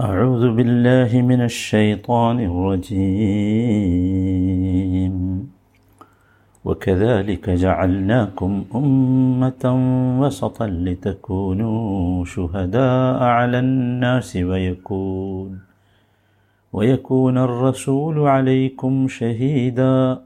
أعوذ بالله من الشيطان الرجيم. وكذلك جعلناكم أمة وسطا لتكونوا شهداء على الناس ويكون ويكون الرسول عليكم شهيدا.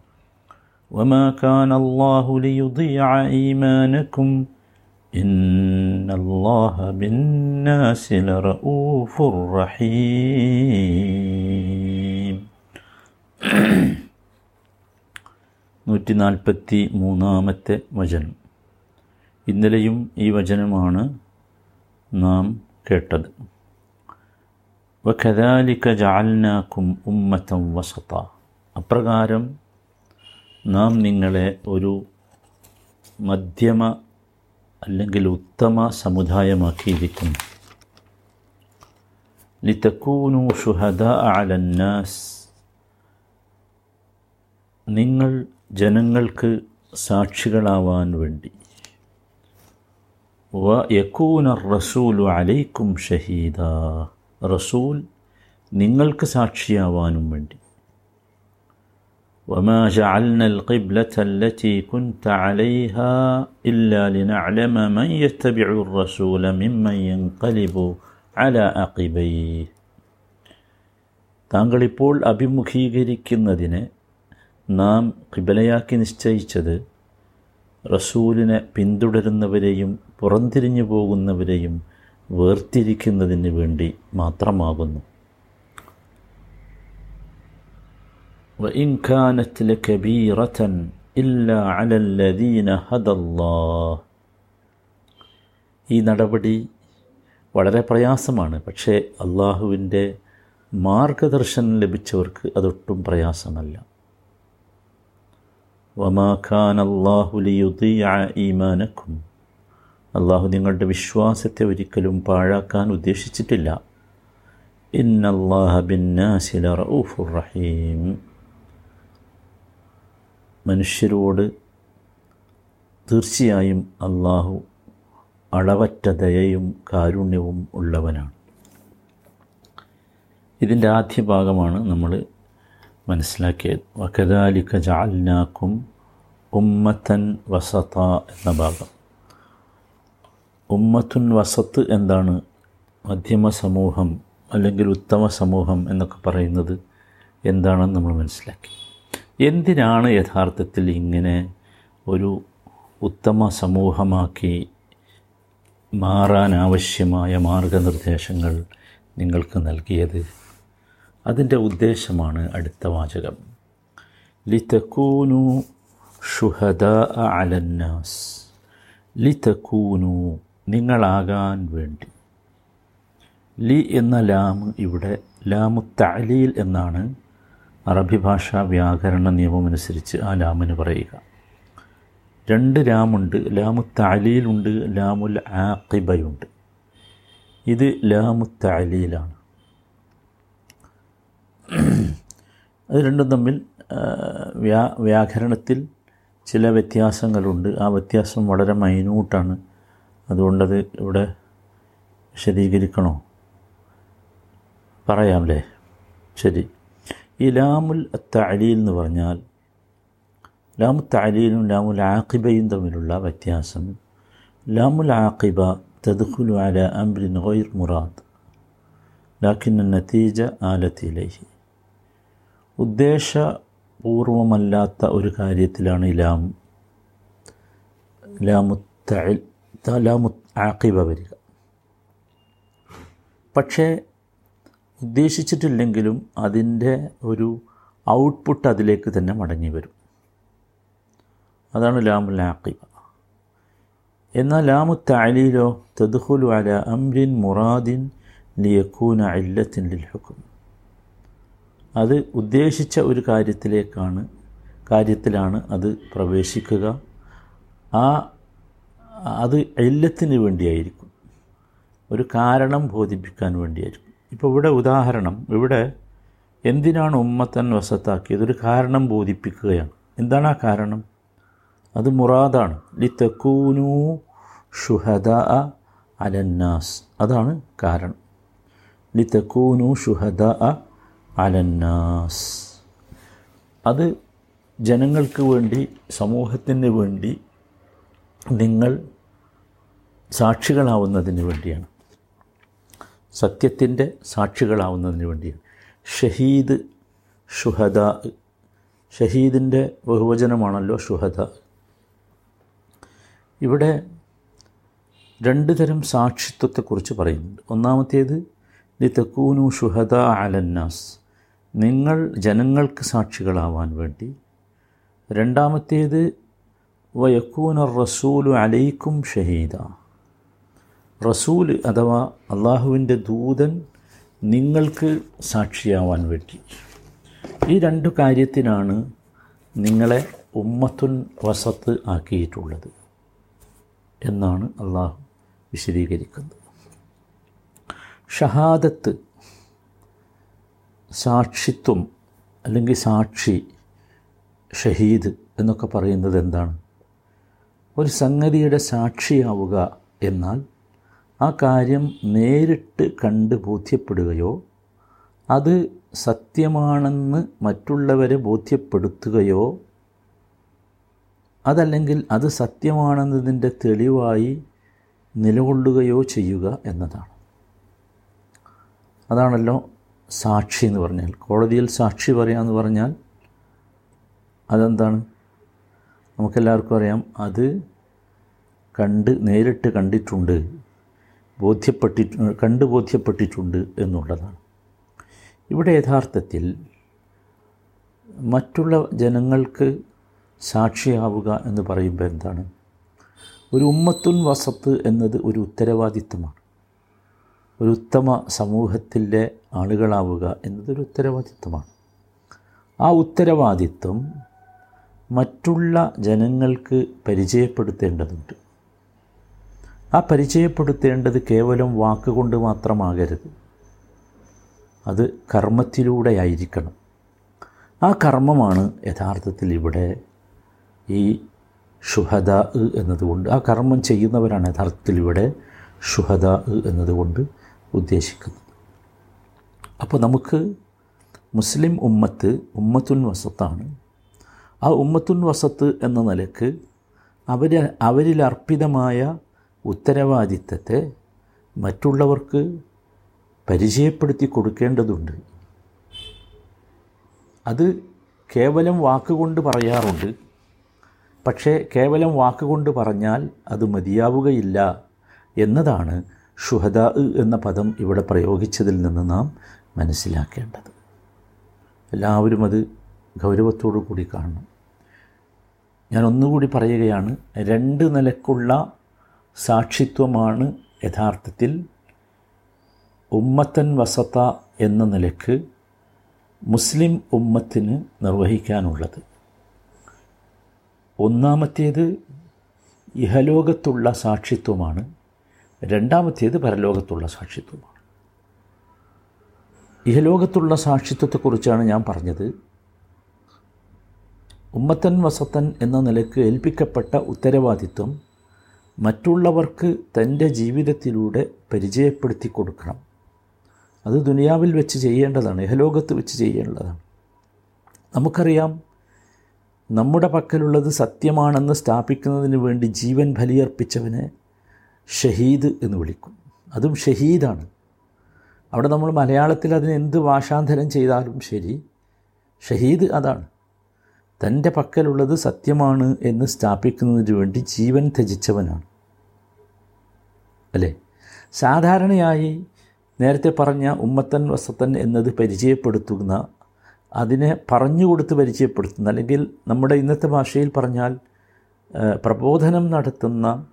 وما كان الله ليضيع إيمانكم إن الله بالناس لرؤوف رحيم നൂറ്റി നാൽപ്പത്തി മൂന്നാമത്തെ വചനം ഇന്നലെയും ഈ വചനമാണ് നാം കേട്ടത് വഖദാലിക ജഅൽനാക്കും ഉമ്മത്തം വസത അപ്രകാരം നാം നിങ്ങളെ ഒരു മധ്യമ അല്ലെങ്കിൽ ഉത്തമ സമുദായമാക്കിയിരിക്കുന്നു. ലിത്തക്കൂനു ഷുഹദ അലന്നാസ് നിങ്ങൾ ജനങ്ങൾക്ക് സാക്ഷികളാവാൻ വേണ്ടി. വ യക്കൂന റസൂലു അലൈക്കും ഷഹീദ. റസൂൽ നിങ്ങൾക്ക് സാക്ഷിയാവാനും വേണ്ടി. وما جعلنا القبلة التي كنت عليها إلا لنعلم من يتبع الرسول ممن ينقلب على عقبيه താങ്കളിപ്പോൾ അഭിമുഖീകരിക്കുന്നതിനെ നാം കിബലയാക്കി നിശ്ചയിച്ചത് റസൂലിനെ പിന്തുടരുന്നവരെയും പുറംതിരിഞ്ഞു പോകുന്നവരെയും വേർതിരിക്കുന്നതിന് വേണ്ടി മാത്രമാകുന്നു وإن كانت لكبيرة إلا على الذين هدى الله ഈ നടപടി വളരെ പ്രയാസമാണ് പക്ഷേ അള്ളാഹുവിൻ്റെ മാർഗദർശനം ലഭിച്ചവർക്ക് അതൊട്ടും പ്രയാസമല്ല വമാ ഖാൻ അള്ളാഹു ലിയുദിയ ഈമാനക്കും അള്ളാഹു നിങ്ങളുടെ വിശ്വാസത്തെ ഒരിക്കലും പാഴാക്കാൻ ഉദ്ദേശിച്ചിട്ടില്ല ഇന്നല്ലാഹ ബിന്നാസില റഊഫുർ റഹീം മനുഷ്യരോട് തീർച്ചയായും അള്ളാഹു അളവറ്റ ദയയും കാരുണ്യവും ഉള്ളവനാണ്. ഇതിന്റെ ആദ്യ ഭാഗമാണ് നമ്മൾ മനസ്സിലാക്കിയത്. വക്കദാലിക്ക ജാൽനാക്കും ഉമ്മത്തൻ വസത്ത എന്ന ഭാഗം. ഉമ്മത്തുൻ വസത്ത് എന്താണ്? മധ്യമ സമൂഹം അല്ലെങ്കിൽ ഉത്തമ സമൂഹം എന്നൊക്കെ പറയുന്നത് എന്താണെന്ന് നമ്മൾ മനസ്സിലാക്കി. എന്തിനാണ് യഥാർത്ഥത്തിൽ ഇങ്ങനെ ഒരു ഉത്തമ സമൂഹമാക്കി മാറാൻ ആവശ്യമായ മാർഗനിർദ്ദേശങ്ങൾ നിങ്ങൾക്ക് നൽകിയത്? അതിന്റെ ഉദ്ദേശമാണ് അടുത്ത വാചകം. ലിതക്കൂനു ഷുഹദ അലന്നാസ്. ലിതക്കൂനു നിങ്ങളാകാൻ വേണ്ടി. ലി എന്ന ലാമ് ഇവിടെ ലാമു തലീൽ എന്നാണ് അറബി ഭാഷാ വ്യാകരണ നിയമം അനുസരിച്ച് ആ ലാമിന് പറയുക. രണ്ട് ലാമുണ്ട് ലാമു താലീലുണ്ട് ലാമുൽ ആഖിബയുണ്ട് ഇത് ലാമു താലീലാണ് അത് രണ്ടും തമ്മിൽ വ്യാ വ്യാകരണത്തിൽ ചില വ്യത്യാസങ്ങളുണ്ട്. ആ വ്യത്യാസം വളരെ മൈന്യൂട്ടാണ്. അതുകൊണ്ടത് ഇവിടെ വിശദീകരിക്കണോ? പറയാം അല്ലേ? ശരി. ഈ ലാമുൽ തലീൽ എന്ന് പറഞ്ഞാൽ ലാമു തലീലും ലാമുൽ ആക്കിബയും തമ്മിലുള്ള വ്യത്യാസം. ലാമുൽ ആക്കിബ തദ്ഖുലു അല അംറിൻ ഗൈർ മുറാദ്. ലാക്കിൻ നതീജ ആലത്തിലേഹി. ഉദ്ദേശപൂർവമല്ലാത്ത ഒരു കാര്യത്തിലാണ് ഈ ലാം. ലാമു ലാമു ആക്കിബ വരിക. പക്ഷേ ഉദ്ദേശിച്ചിട്ടില്ലെങ്കിലും അതിന്റെ ഒരു ഔട്ട്പുട്ട് അതിലേക്ക് തന്നെ മടങ്ങി വരും. അതാണ് ലാമുൽ ആക്കിബ എന്നാൽ ലാമു താലീലോ തദ്ഖുലു അല അംരിൻ മുറാദിൻ ലിയക്കൂന ഇല്ലത്തിൻ ലിൽഹുക്കും അത് ഉദ്ദേശിച്ച ഒരു കാര്യത്തിലേക്കാണ് കാര്യത്തിലാണ് അത് പ്രവേശിക്കുക. ആ അത് ഇല്ലത്തിന് വേണ്ടിയായിരിക്കും. ഒരു കാരണം ബോധിപ്പിക്കാൻ വേണ്ടിയായിരിക്കും. ഇപ്പോൾ ഇവിടെ ഉദാഹരണം ഇവിടെ എന്തിനാണ് ഉമ്മത്തൻ വസത്താക്കിയത്? ഒരു കാരണം ബോധിപ്പിക്കുകയാണ്. എന്താണ് ആ കാരണം? അത് മുറാദാണ്. ലി തെക്കൂനു ഷുഹദ അലന്നാസ്. അതാണ് കാരണം. ലി തെക്കൂനു ഷുഹദ അലന്നാസ്. അത് ജനങ്ങൾക്ക് വേണ്ടി സമൂഹത്തിന് വേണ്ടി നിങ്ങൾ സാക്ഷികളാവുന്നതിന് വേണ്ടിയാണ്. സത്യത്തിന്റെ സാക്ഷികളാവുന്നതിന് വേണ്ടിയാണ്. ഷഹീദ് ഷുഹദ ഷഹീദിന്റെ ബഹുവചനമാണല്ലോ ഷുഹദ. ഇവിടെ രണ്ട് തരം സാക്ഷിത്വത്തെക്കുറിച്ച് പറയുന്നുണ്ട്. ഒന്നാമത്തേത് ലി തെക്കൂനു ഷുഹദ അലന്നാസ്. നിങ്ങൾ ജനങ്ങൾക്ക് സാക്ഷികളാവാൻ വേണ്ടി. രണ്ടാമത്തേത് വയക്കൂന റസൂലു അലൈക്കും ഷഹീദ. റസൂൽ അഥവാ അള്ളാഹുവിന്റെ ദൂതൻ നിങ്ങൾക്ക് സാക്ഷിയാവാൻ വേണ്ടി ഈ രണ്ടു കാര്യത്തിനാണ് നിങ്ങളെ ഉമ്മത്തുൻ വസത്ത് ആക്കിയിട്ടുള്ളത് എന്നാണ് അള്ളാഹു വിശദീകരിക്കുന്നത്. ഷഹാദത്ത് സാക്ഷിത്വം അല്ലെങ്കിൽ സാക്ഷി ഷഹീദ് എന്നൊക്കെ പറയുന്നത് എന്താണ്? ഒരു സംഗതിയുടെ സാക്ഷിയാവുക എന്നാൽ ആ കാര്യം നേരിട്ട് കണ്ട് ബോധ്യപ്പെടുകയോ അത് സത്യമാണെന്ന് മറ്റുള്ളവരെ ബോധ്യപ്പെടുത്തുകയോ അതല്ലെങ്കിൽ അത് സത്യമാണെന്നതിന്റെ തെളിവായി നിലകൊള്ളുകയോ ചെയ്യുക എന്നതാണ്. അതാണല്ലോ സാക്ഷി എന്ന് പറഞ്ഞാൽ. കോടതിയിൽ സാക്ഷി പറയാമെന്ന് പറഞ്ഞാൽ അതെന്താണ്? നമുക്കെല്ലാവർക്കും അറിയാം. അത് കണ്ട് നേരിട്ട് കണ്ടിട്ടുണ്ട്. ബോധ്യപ്പെട്ടിട്ട് കണ്ടു ബോധ്യപ്പെട്ടിട്ടുണ്ട് എന്നുള്ളതാണ്. ഇവിടെ യഥാർത്ഥത്തിൽ മറ്റുള്ള ജനങ്ങൾക്ക് സാക്ഷിയാവുക എന്ന് പറയുമ്പോൾ എന്താണ്? ഒരു ഉമ്മത്തുൻ വസത്ത് എന്നത് ഒരു ഉത്തരവാദിത്തമാണ് ഒരു ഉത്തമ സമൂഹത്തിലെ ആളുകളാവുക എന്നതൊരു ഉത്തരവാദിത്തമാണ് ആ ഉത്തരവാദിത്വം മറ്റുള്ള ജനങ്ങൾക്ക് പരിചയപ്പെടുത്തേണ്ടതുണ്ട്. ആ പരിചയപ്പെടുത്തേണ്ടത് കേവലം വാക്കുകൊണ്ട് മാത്രമാകരുത്. അത് കർമ്മത്തിലൂടെ ആയിരിക്കണം. ആ കർമ്മമാണ് യഥാർത്ഥത്തിൽ ഇവിടെ ഈ ഷുഹദ എന്നതുകൊണ്ട് ആ കർമ്മം ചെയ്യുന്നവരാണ് യഥാർത്ഥത്തിൽ ഇവിടെ ഷുഹദ എന്നതുകൊണ്ട് ഉദ്ദേശിക്കുന്നത്. അപ്പോൾ നമുക്ക് മുസ്ലിം ഉമ്മത്ത് ഉമ്മത്തുൻ വസത്താണ്. ആ ഉമ്മത്തുൻ വസത്ത് എന്ന നിലയ്ക്ക് അവർ അവരിൽ അർപ്പിതമായ ഉത്തരവാദിത്തത്തെ മറ്റുള്ളവർക്ക് പരിചയപ്പെടുത്തി കൊടുക്കേണ്ടതുണ്ട്. അത് കേവലം വാക്കുകൊണ്ട് പറയാറുണ്ട്. പക്ഷേ കേവലം വാക്കുകൊണ്ട് പറഞ്ഞാൽ അത് മതിയാവുകയില്ല എന്നതാണ് ഷുഹദ എന്ന പദം ഇവിടെ പ്രയോഗിച്ചതിൽ നിന്ന് നാം മനസ്സിലാക്കേണ്ടത്. എല്ലാവരും അത് ഗൗരവത്തോടു കൂടി കാണണം. ഞാൻ ഒന്നുകൂടി പറയുകയാണ് രണ്ട് നിലക്കുള്ള സാക്ഷിത്വമാണ് യഥാർത്ഥത്തിൽ ഉമ്മത്തൻ വസത്ത എന്ന നിലയ്ക്ക് മുസ്ലിം ഉമ്മത്തിന് നിർവഹിക്കാനുള്ളത്. ഒന്നാമത്തേത് ഇഹലോകത്തുള്ള സാക്ഷിത്വമാണ്. രണ്ടാമത്തേത് പരലോകത്തുള്ള സാക്ഷിത്വമാണ്. ഇഹലോകത്തുള്ള സാക്ഷിത്വത്തെക്കുറിച്ചാണ് ഞാൻ പറഞ്ഞത്. ഉമ്മത്തൻ വസത്തൻ എന്ന നിലയ്ക്ക് ഏൽപ്പിക്കപ്പെട്ട ഉത്തരവാദിത്വം മറ്റുള്ളവർക്ക് തന്റെ ജീവിതത്തിലൂടെ പരിചയപ്പെടുത്തി കൊടുക്കണം. അത് ദുനിയാവിൽ വെച്ച് ചെയ്യേണ്ടതാണ് ഇഹലോകത്ത് വെച്ച് ചെയ്യേണ്ടതാണ്. നമുക്കറിയാം നമ്മുടെ പക്കലുള്ളത് സത്യമാണെന്ന് സ്ഥാപിക്കുന്നതിന് വേണ്ടി ജീവൻ ബലിയർപ്പിച്ചവനെ ഷഹീദ് എന്ന് വിളിക്കും. അതും ഷഹീദാണ്. അവിടെ നമ്മൾ മലയാളത്തിൽ അതിന് എന്ത് ഭാഷാന്തരം ചെയ്താലും ശരി ഷഹീദ് അതാണ്. തന്റെ പക്കലുള്ളത് സത്യമാണ് എന്ന് സ്ഥാപിക്കുന്നതിന് വേണ്ടി ജീവൻ ത്യജിച്ചവനാണ്. അല്ലേ? സാധാരണയായി നേരത്തെ പറഞ്ഞ ഉമ്മത്തൻ വസത്തൻ എന്നത് പരിചയപ്പെടുത്തുന്ന അതിനെ പറഞ്ഞു കൊടുത്ത് പരിചയപ്പെടുത്തുന്ന അല്ലെങ്കിൽ നമ്മുടെ ഇന്നത്തെ ഭാഷയിൽ പറഞ്ഞാൽ പ്രബോധനം നടത്തുന്ന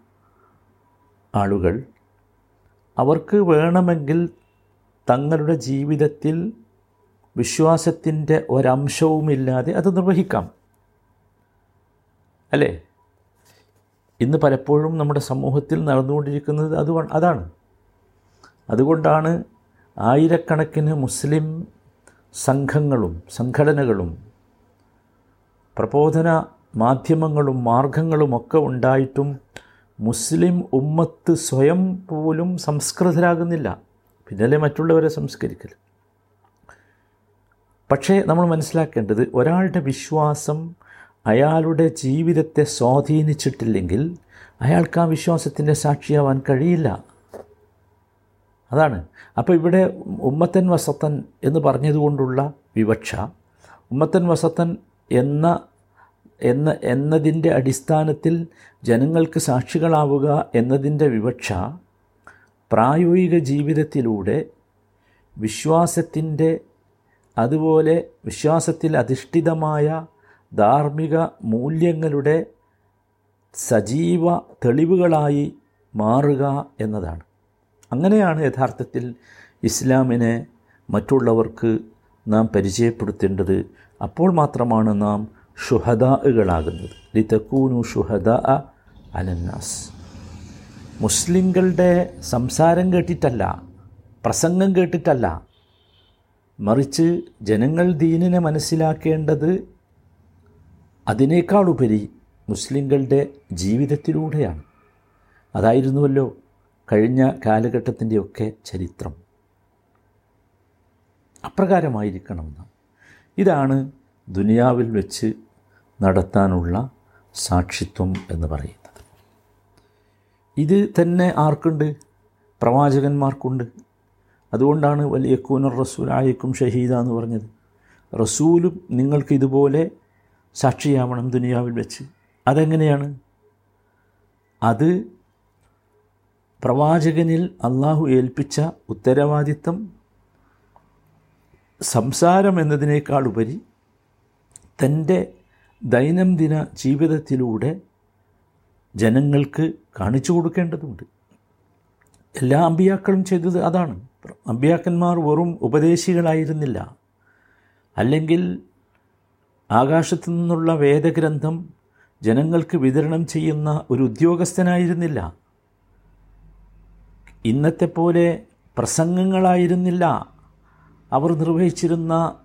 ആളുകൾ അവർക്ക് വേണമെങ്കിൽ തങ്ങളുടെ ജീവിതത്തിൽ വിശ്വാസത്തിന്റെ ഒരംശവുമില്ലാതെ അത് നിർവഹിക്കാം. അല്ലേ? ഇന്ന് പലപ്പോഴും നമ്മുടെ സമൂഹത്തിൽ നടന്നുകൊണ്ടിരിക്കുന്നത് അത് അതാണ്. അതുകൊണ്ടാണ് ആയിരക്കണക്കിന് മുസ്ലിം സംഘങ്ങളും സംഘടനകളും പ്രബോധന മാധ്യമങ്ങളും മാർഗങ്ങളുമൊക്കെ ഉണ്ടായിട്ടും മുസ്ലിം ഉമ്മത്ത് സ്വയം പോലും സംസ്കൃതരാകുന്നില്ല. പിന്നല്ലേ മറ്റുള്ളവരെ സംസ്കരിക്കൽ പക്ഷേ നമ്മൾ മനസ്സിലാക്കേണ്ടത് ഒരാളുടെ വിശ്വാസം അയാളുടെ ജീവിതത്തെ സ്വാധീനിച്ചിട്ടില്ലെങ്കിൽ അയാൾക്ക് ആ വിശ്വാസത്തിന്റെ സാക്ഷിയാവാൻ കഴിയില്ല. അതാണ്. അപ്പോൾ ഇവിടെ ഉമ്മത്തൻ വസത്തൻ എന്ന് പറഞ്ഞതുകൊണ്ടുള്ള വിവക്ഷ ഉമ്മത്തൻ വസത്തൻ എന്ന എന്ന എന്നതിന്റെ അടിസ്ഥാനത്തിൽ ജനങ്ങൾക്ക് സാക്ഷികളാവുക എന്നതിന്റെ വിവക്ഷ പ്രായോഗിക ജീവിതത്തിലൂടെ വിശ്വാസത്തിന്റെ അതുപോലെ വിശ്വാസത്തിൽ അധിഷ്ഠിതമായ ധാർമ്മിക മൂല്യങ്ങളുടെ സജീവ തെളിവുകളായി മാറുക എന്നതാണ്. അങ്ങനെയാണ് യഥാർത്ഥത്തിൽ ഇസ്ലാമിനെ മറ്റുള്ളവർക്ക് നാം പരിചയപ്പെടുത്തേണ്ടത്. അപ്പോൾ മാത്രമാണ് നാം ഷുഹദാകളാകുന്നത് ലിതക്കൂനു ഷുഹദ അലന്നാസ്. മുസ്ലിങ്ങളുടെ സംസാരം കേട്ടിട്ടല്ല പ്രസംഗം കേട്ടിട്ടല്ല മറിച്ച് ജനങ്ങൾ ദീനിനെ മനസ്സിലാക്കേണ്ടത് അതിനേക്കാളുപരി മുസ്ലിങ്ങളുടെ ജീവിതത്തിലൂടെയാണ്. അതായിരുന്നുവല്ലോ കഴിഞ്ഞ കാലഘട്ടത്തിന്റെയൊക്കെ ചരിത്രം. അപ്രകാരമായിരിക്കണം നാം ഇതാണ് ദുനിയാവിൽ വെച്ച് നടത്താനുള്ള സാക്ഷിത്വം എന്ന് പറയുന്നത്. ഇത് തന്നെ ആർക്കുണ്ട്? പ്രവാചകന്മാർക്കുണ്ട്. അതുകൊണ്ടാണ് വലിയ കൂനർ റസൂലായിക്കും ഷഹീദ എന്ന് പറഞ്ഞത്. റസൂലും നിങ്ങൾക്ക് ഇതുപോലെ സാക്ഷിയാവണം ദുനിയാവിൽ വെച്ച്. അതെങ്ങനെയാണ്? അത് പ്രവാചകനിൽ അള്ളാഹു ഏൽപ്പിച്ച ഉത്തരവാദിത്തം സംസാരം എന്നതിനേക്കാൾ ഉപരി തന്റെ ദൈനംദിന ജീവിതത്തിലൂടെ ജനങ്ങൾക്ക് കാണിച്ചു കൊടുക്കേണ്ടതുണ്ട്. എല്ലാ അമ്പിയാക്കളും ചെയ്തത് അതാണ്. അമ്പിയാക്കന്മാർ വെറും ഉപദേശികളായിരുന്നില്ല. അല്ലെങ്കിൽ ആകാശത്തു നിന്നുള്ള വേദഗ്രന്ഥം ജനങ്ങൾക്ക് വിതരണം ചെയ്യുന്ന ഒരു ഉദ്യോഗസ്ഥനായിരുന്നില്ല. ഇന്നത്തെ പോലെ പ്രസംഗങ്ങളായിരുന്നില്ല. അവർ നിർവഹിച്ചിരുന്ന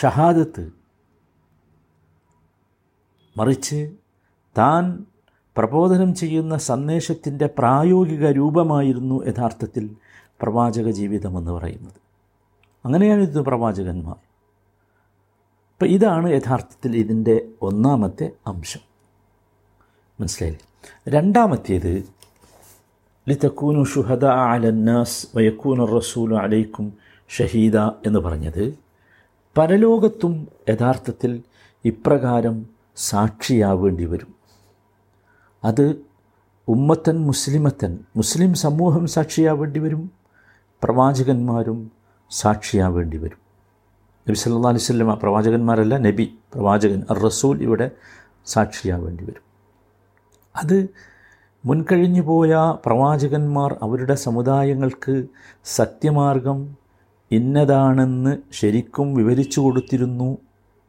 ഷഹാദത്ത്. മറിച്ച് താൻ പ്രബോധനം ചെയ്യുന്ന സന്ദേശത്തിന്റെ പ്രായോഗിക രൂപമായിരുന്നു യഥാർത്ഥത്തിൽ പ്രവാചക ജീവിതമെന്ന് പറയുന്നത്. അങ്ങനെയാണ് ഇത് പ്രവാചകന്മാർ. അപ്പം ഇതാണ് യഥാർത്ഥത്തിൽ ഇതിന്റെ ഒന്നാമത്തെ അംശം. മനസ്സിലായില്ലേ? രണ്ടാമത്തേത് ലിതക്കൂനു ഷുഹദ അലന്നാസ് വയക്കൂന റസൂൽ അലൈക്കും ഷഹീദ എന്ന് പറഞ്ഞത് പരലോകത്തും യഥാർത്ഥത്തിൽ ഇപ്രകാരം സാക്ഷിയാവേണ്ടി വരും. അത് ഉമ്മത്തൻ മുസ്ലിമത്തൻ മുസ്ലിം സമൂഹം സാക്ഷിയാവേണ്ടി വരും പ്രവാചകന്മാരും സാക്ഷിയാവേണ്ടി വരും. നബി സല്ലാ അലൈഹി സ്വല്ല പ്രവാചകന്മാരല്ല നബി പ്രവാചകൻ റസൂൽ ഇവിടെ സാക്ഷിയാവേണ്ടി വരും. അത് മുൻകഴിഞ്ഞു പോയ പ്രവാചകന്മാർ അവരുടെ സമുദായങ്ങൾക്ക് സത്യമാർഗം ഇന്നതാണെന്ന് ശരിക്കും വിവരിച്ചു കൊടുത്തിരുന്നു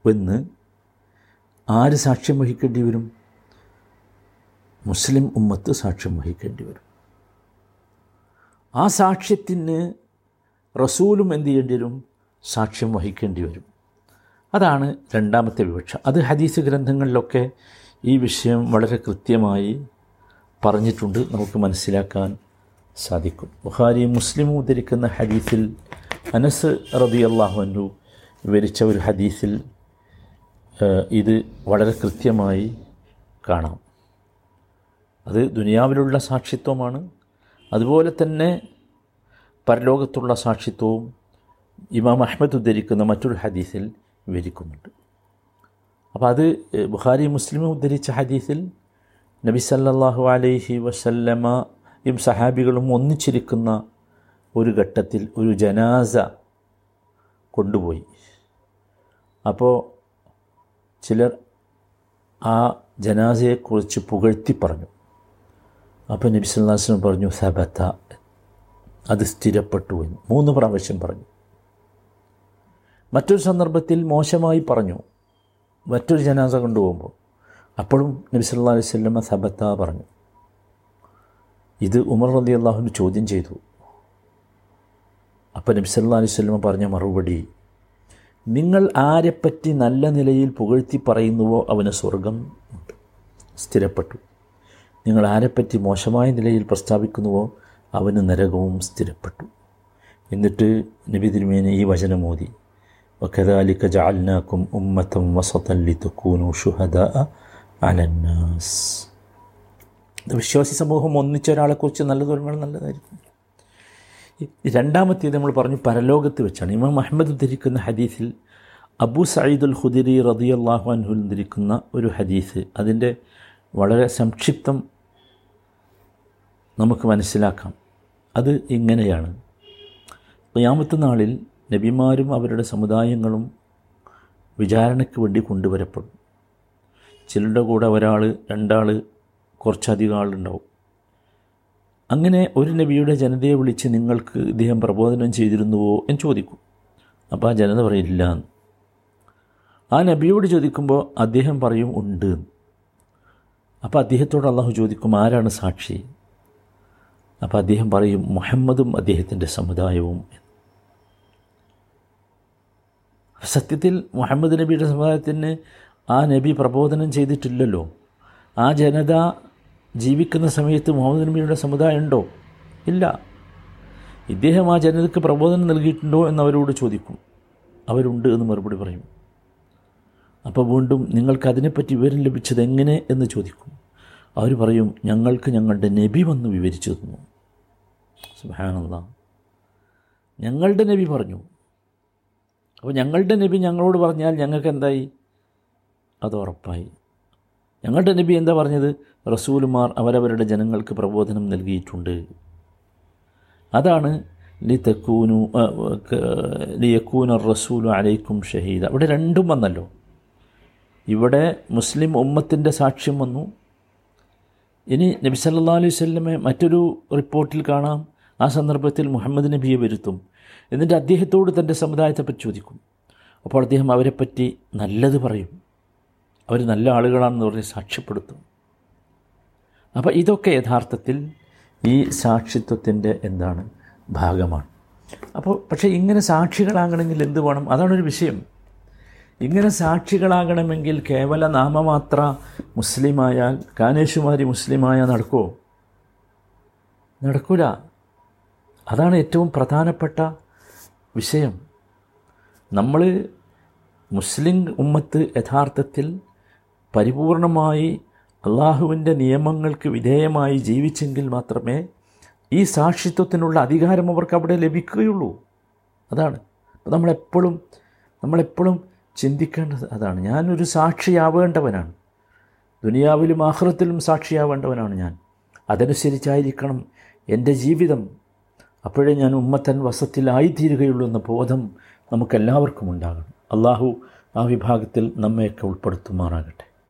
എന്ന് ആര് സാക്ഷ്യം വഹിക്കേണ്ടി വരും? മുസ്ലിം ഉമ്മത്ത് സാക്ഷ്യം വഹിക്കേണ്ടി വരും. ആ സാക്ഷ്യത്തിന് റസൂലും എന്ത് ചെയ്യേണ്ടി വരും? സാക്ഷ്യം വഹിക്കേണ്ടി വരും. അതാണ് രണ്ടാമത്തെ വിവക്ഷ. അത് ഹദീസ് ഗ്രന്ഥങ്ങളിലൊക്കെ ഈ വിഷയം വളരെ കൃത്യമായി പറഞ്ഞിട്ടുണ്ട്. നമുക്ക് മനസ്സിലാക്കാൻ സാധിക്കും. ബുഹാരി മുസ്ലിം ഉദ്ധരിക്കുന്ന ഹദീസിൽ അനസ് റബി അള്ളാഹുനു വിവരിച്ച ഒരു ഹദീസിൽ ഇത് വളരെ കൃത്യമായി കാണാം. അത് ദുനിയാവിലുള്ള സാക്ഷിത്വമാണ്. അതുപോലെ തന്നെ പരലോകത്തുള്ള സാക്ഷിത്വവും ഇമാം അഹ്മദ് ഉദ്ധരിക്കുന്ന മറ്റൊരു ഹദീസിൽ വിവരിക്കുന്നുണ്ട്. അപ്പോൾ അത് ബുഖാരി മുസ്ലിം ഉദ്ധരിച്ച ഹദീസിൽ നബി സല്ലാഹു അലൈഹി വസല്ലമയും സഹാബികളും ഒന്നിച്ചിരിക്കുന്ന ഒരു ഘട്ടത്തിൽ ഒരു ജനാസ കൊണ്ടുപോയി. അപ്പോൾ ചിലർ ആ ജനാസയെക്കുറിച്ച് പുകഴ്ത്തി പറഞ്ഞു. അപ്പോൾ നബി അലൈഹി പറഞ്ഞു സബത്ത അത് സ്ഥിരപ്പെട്ടു എന്ന്. മൂന്ന് പ്രാവശ്യം പറഞ്ഞു. മറ്റൊരു സന്ദർഭത്തിൽ മോശമായി പറഞ്ഞു. മറ്റൊരു ജനാസ കൊണ്ടുപോകുമ്പോൾ. അപ്പോഴും നബി സല്ലാ അലൈഹി സ്വല്ലമ്മ സബത്ത പറഞ്ഞു. ഇത് ഉമർ റതി അള്ളാഹുവിന് ചോദ്യം ചെയ്തു. അപ്പം നബി സല്ലാ അലൈഹി സ്വല്ലമ്മ പറഞ്ഞ മറുപടി നിങ്ങൾ ആരെപ്പറ്റി നല്ല നിലയിൽ പുകഴ്ത്തി പറയുന്നുവോ അവന് സ്വർഗം? ഉണ്ട് സ്ഥിരപ്പെട്ടു. നിങ്ങൾ ആരെപ്പറ്റി മോശമായ നിലയിൽ പ്രസ്താവിക്കുന്നുവോ അവന് നരകവും സ്ഥിരപ്പെട്ടു. എന്നിട്ട് നബി തിരുമേനെ ഈ വചനം മോദി وكذلك جعلناكم أمة وسطا لتكونوا شهداء على الناس വിശ്വാസി സമൂഹം ഒന്നിച്ച ഒരാളെക്കുറിച്ച് നല്ലത് പറയുമ്പോൾ നല്ലതായിരിക്കും രണ്ടാമത്തേത് നമ്മൾ പറഞ്ഞു പരലോകത്ത് വെച്ചാണ് ഇമാം അഹമ്മദ് ഉദ്ധരിക്കുന്ന ഹദീസിൽ അബു സയ്യിദുൽ ഖുദിരി റദിയല്ലാഹു അൻഹുൽ ഉദ്ധരിക്കുന്ന ഒരു ഹദീസ് അതിൻ്റെ വളരെ സംക്ഷിപ്തം നമുക്ക് മനസ്സിലാക്കാം അത് ഇങ്ങനെയാണ് ഖിയാമത്ത് നാളിൽ നബിമാരും അവരുടെ സമുദായങ്ങളും വിചാരണയ്ക്ക് വേണ്ടി കൊണ്ടുവരപ്പെടും. ചിലരുടെ കൂടെ ഒരാൾ രണ്ടാൾ കുറച്ചധികം ആളുണ്ടാവും. അങ്ങനെ ഒരു നബിയുടെ ജനതയെ വിളിച്ച് നിങ്ങൾക്ക് ഇദ്ദേഹം പ്രബോധനം ചെയ്തിരുന്നുവോ എന്ന് ചോദിക്കും. അപ്പോൾ ആ ജനത പറയില്ല എന്ന്. ആ നബിയോട് ചോദിക്കുമ്പോൾ അദ്ദേഹം പറയും ഉണ്ട് അപ്പോൾ അദ്ദേഹത്തോട് അള്ളാഹു ചോദിക്കും ആരാണ് സാക്ഷി? അപ്പോൾ അദ്ദേഹം പറയും മുഹമ്മദും അദ്ദേഹത്തിന്റെ സമുദായവും സത്യത്തിൽ മുഹമ്മദ് നബിയുടെ സമുദായത്തിന് ആ നബി പ്രബോധനം ചെയ്തിട്ടില്ലല്ലോ. ആ ജനത ജീവിക്കുന്ന സമയത്ത് മുഹമ്മദ് നബിയുടെ സമുദായം ഉണ്ടോ? ഇല്ല. ഇദ്ദേഹം ആ ജനതയ്ക്ക് പ്രബോധനം നൽകിയിട്ടുണ്ടോ എന്ന് അവരോട് ചോദിക്കും. അവരുണ്ട് എന്ന് മറുപടി പറയും. അപ്പോൾ വീണ്ടും നിങ്ങൾക്ക് അതിനെപ്പറ്റി വിവരം ലഭിച്ചത് എങ്ങനെ എന്ന് ചോദിക്കും. അവർ പറയും ഞങ്ങൾക്ക് ഞങ്ങളുടെ നബി വന്ന് വിവരിച്ചു തന്നു. സുഹാനുള്ള ഞങ്ങളുടെ നബി പറഞ്ഞു. അപ്പോൾ ഞങ്ങളുടെ നബി ഞങ്ങളോട് പറഞ്ഞാൽ ഞങ്ങൾക്ക് എന്തായി? അത് ഉറപ്പായി. ഞങ്ങളുടെ നബി എന്താ പറഞ്ഞത്? റസൂലുമാർ അവരവരുടെ ജനങ്ങൾക്ക് പ്രബോധനം നൽകിയിട്ടുണ്ട്. അതാണ് ലി തെക്കൂനു ലി യക്കൂന റസൂലു അലൈക്കും ഷഹീദ. ഇവിടെ രണ്ടും വന്നല്ലോ. ഇവിടെ മുസ്ലിം ഉമ്മത്തിന്റെ സാക്ഷ്യം വന്നു. ഇനി നബി സല്ലാ അലൈഹി സ്വല്ലമെ മറ്റൊരു റിപ്പോർട്ടിൽ കാണാം. ആ സന്ദർഭത്തിൽ മുഹമ്മദ് നബിയെ വരുത്തും. എന്നിട്ട് അദ്ദേഹത്തോട് തന്റെ സമുദായത്തെപ്പറ്റി ചോദിക്കും. അപ്പോൾ അദ്ദേഹം അവരെപ്പറ്റി നല്ലത് പറയും. അവർ നല്ല ആളുകളാണെന്ന് പറഞ്ഞ് സാക്ഷ്യപ്പെടുത്തും. അപ്പോൾ ഇതൊക്കെ യഥാർത്ഥത്തിൽ ഈ സാക്ഷിത്വത്തിന്റെ എന്താണ് ഭാഗമാണ്. അപ്പോൾ പക്ഷേ ഇങ്ങനെ സാക്ഷികളാകണമെങ്കിൽ എന്ത് വേണം? അതാണൊരു വിഷയം. ഇങ്ങനെ സാക്ഷികളാകണമെങ്കിൽ കേവല നാമമാത്ര മുസ്ലിമായാൽ കാനേശുമാരി മുസ്ലിമായാൽ നടക്കുമോ നടക്കൂല. അതാണ് ഏറ്റവും പ്രധാനപ്പെട്ട വിഷയം. നമ്മൾ മുസ്ലിം ഉമ്മത്ത് യഥാർത്ഥത്തിൽ പരിപൂർണമായി അള്ളാഹുവിന്റെ നിയമങ്ങൾക്ക് വിധേയമായി ജീവിച്ചെങ്കിൽ മാത്രമേ ഈ സാക്ഷിത്വത്തിനുള്ള അധികാരം അവർക്ക് അവിടെ ലഭിക്കുകയുള്ളൂ. അതാണ്. അപ്പോൾ നമ്മളെപ്പോഴും നമ്മളെപ്പോഴും ചിന്തിക്കേണ്ടത് അതാണ്. ഞാനൊരു സാക്ഷിയാവേണ്ടവനാണ്. ദുനിയാവിലും ആഹ്റത്തിലും സാക്ഷിയാവേണ്ടവനാണ് ഞാൻ. അതനുസരിച്ചായിരിക്കണം എന്റെ ജീവിതം. അപ്പോഴേ ഞാൻ ഉമ്മത്തൻ വസത്തിലായിത്തീരുകയുള്ളൂ എന്ന ബോധം നമുക്കെല്ലാവർക്കും ഉണ്ടാകണം. അള്ളാഹു ആ വിഭാഗത്തിൽ നമ്മയൊക്കെ ഉൾപ്പെടുത്തുമാറാകട്ടെ.